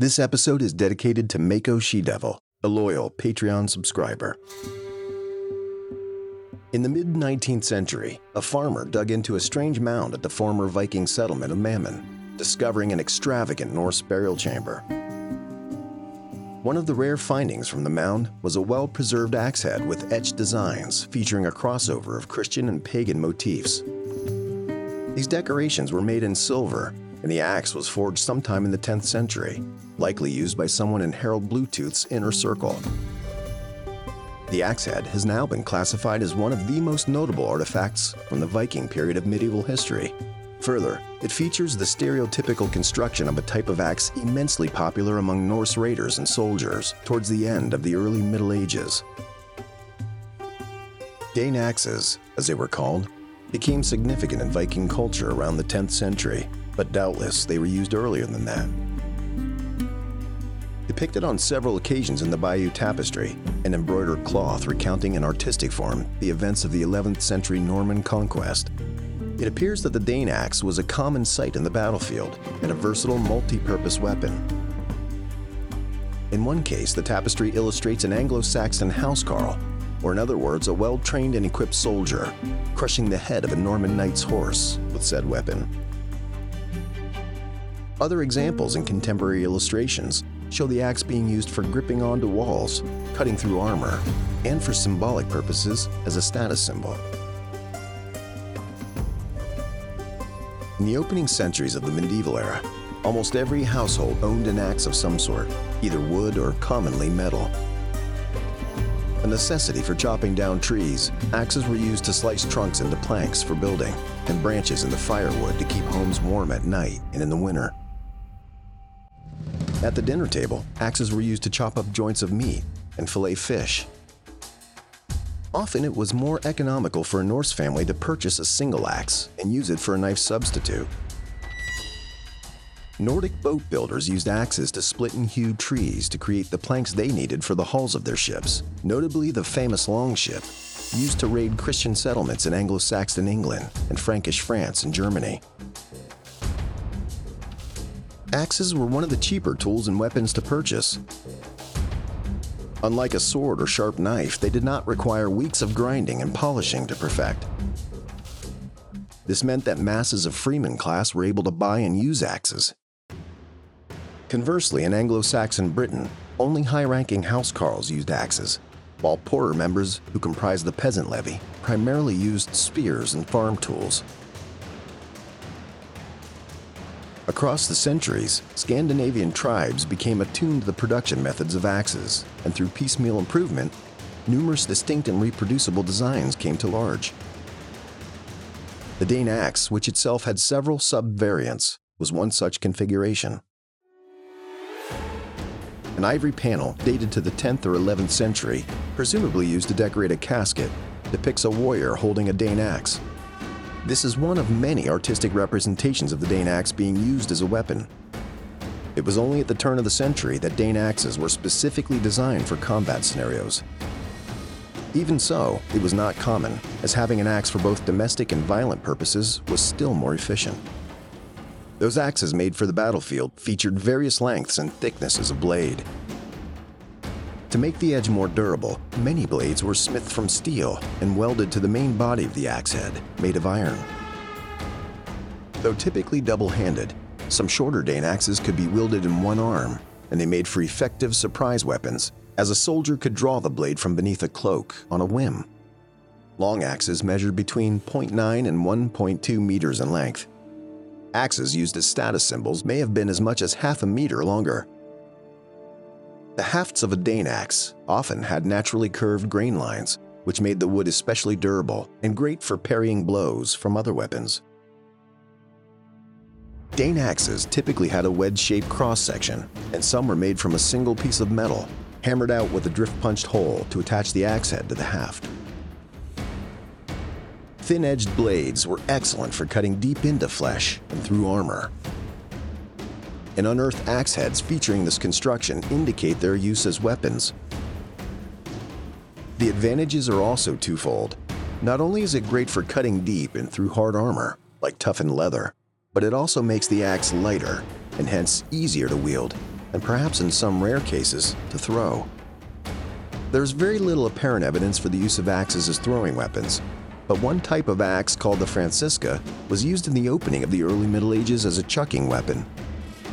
This episode is dedicated to Mako She Devil, a loyal Patreon subscriber. In the mid 19th century, a farmer dug into a strange mound at the former Viking settlement of Mammen, discovering an extravagant Norse burial chamber. One of the rare findings from the mound was a well preserved axe head with etched designs featuring a crossover of Christian and pagan motifs. These decorations were made in silver and the axe was forged sometime in the 10th century, likely used by someone in Harald Bluetooth's inner circle. The axe head has now been classified as one of the most notable artifacts from the Viking period of medieval history. Further, it features the stereotypical construction of a type of axe immensely popular among Norse raiders and soldiers towards the end of the early Middle Ages. Dane axes, as they were called, became significant in Viking culture around the 10th century but doubtless they were used earlier than that. Depicted on several occasions in the Bayeux Tapestry, an embroidered cloth recounting in artistic form the events of the 11th century Norman conquest, it appears that the Dane axe was a common sight in the battlefield and a versatile multi purpose weapon. In one case, the tapestry illustrates an Anglo Saxon housecarl, or in other words, a well trained and equipped soldier, crushing the head of a Norman knight's horse with said weapon. Other examples in contemporary illustrations show the axe being used for gripping onto walls, cutting through armor, and for symbolic purposes as a status symbol. In the opening centuries of the medieval era, almost every household owned an axe of some sort, either wood or commonly metal. A necessity for chopping down trees, axes were used to slice trunks into planks for building and branches into firewood to keep homes warm at night and in the winter. At the dinner table, axes were used to chop up joints of meat and fillet fish. Often it was more economical for a Norse family to purchase a single axe and use it for a knife substitute. Nordic boat builders used axes to split and hew trees to create the planks they needed for the hulls of their ships, notably the famous Longship, used to raid Christian settlements in Anglo Saxon England and Frankish France and Germany. Axes were one of the cheaper tools and weapons to purchase. Unlike a sword or sharp knife, they did not require weeks of grinding and polishing to perfect. This meant that masses of freeman class were able to buy and use axes. Conversely, in Anglo Saxon Britain, only high ranking housecarls used axes, while poorer members who comprised the peasant levy primarily used spears and farm tools. Across the centuries, Scandinavian tribes became attuned to the production methods of axes, and through piecemeal improvement, numerous distinct and reproducible designs came to large. The Dane axe, which itself had several sub-variants, was one such configuration. An ivory panel dated to the 10th or 11th century, presumably used to decorate a casket, depicts a warrior holding a Dane axe, this is one of many artistic representations of the Dane axe being used as a weapon. It was only at the turn of the century that Dane axes were specifically designed for combat scenarios. Even so, it was not common, as having an axe for both domestic and violent purposes was still more efficient. Those axes made for the battlefield featured various lengths and thicknesses of blade, to make the edge more durable, many blades were smithed from steel and welded to the main body of the axe head, made of iron. Though typically double handed, some shorter Dane axes could be wielded in one arm, and they made for effective surprise weapons, as a soldier could draw the blade from beneath a cloak on a whim. Long axes measured between 0.9 and 1.2 meters in length. Axes used as status symbols may have been as much as half a meter longer, the hafts of a Dane axe often had naturally curved grain lines, which made the wood especially durable and great for parrying blows from other weapons. Dane axes typically had a wedge-shaped cross-section, and some were made from a single piece of metal, hammered out with a drift-punched hole to attach the axe head to the haft. Thin-edged blades were excellent for cutting deep into flesh and through armor, and unearthed axe heads featuring this construction indicate their use as weapons. The advantages are also twofold. Not only is it great for cutting deep and through hard armor, like toughened leather, but it also makes the axe lighter and hence easier to wield, and perhaps in some rare cases, to throw. There's very little apparent evidence for the use of axes as throwing weapons, but one type of axe called the Francisca was used in the opening of the early Middle Ages as a chucking weapon.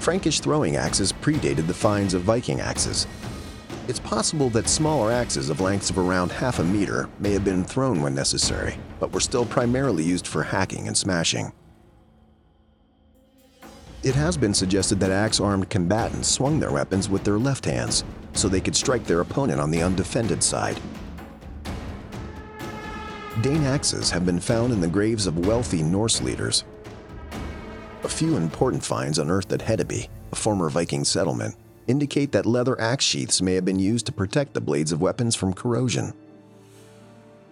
Frankish throwing axes predated the finds of Viking axes. It's possible that smaller axes of lengths of around half a meter may have been thrown when necessary, but were still primarily used for hacking and smashing. It has been suggested that axe armed combatants swung their weapons with their left hands so they could strike their opponent on the undefended side. Dane axes have been found in the graves of wealthy Norse leaders. Few important finds unearthed at Hedeby, a former Viking settlement, indicate that leather axe sheaths may have been used to protect the blades of weapons from corrosion.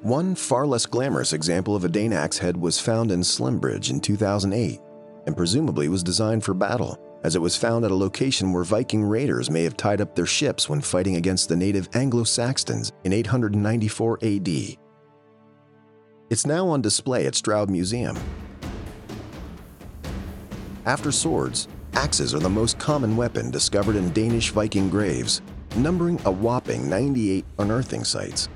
One far less glamorous example of a Dane axe head was found in Slimbridge in 2008 and presumably was designed for battle, as it was found at a location where Viking raiders may have tied up their ships when fighting against the native Anglo Saxons in 894 AD. It's now on display at Stroud Museum. After swords, axes are the most common weapon discovered in Danish Viking graves, numbering a whopping 98 unearthing sites.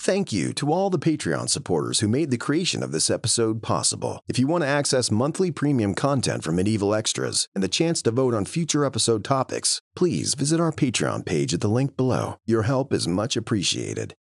Thank you to all the Patreon supporters who made the creation of this episode possible. If you want to access monthly premium content from Medieval Extras and the chance to vote on future episode topics, please visit our Patreon page at the link below. Your help is much appreciated.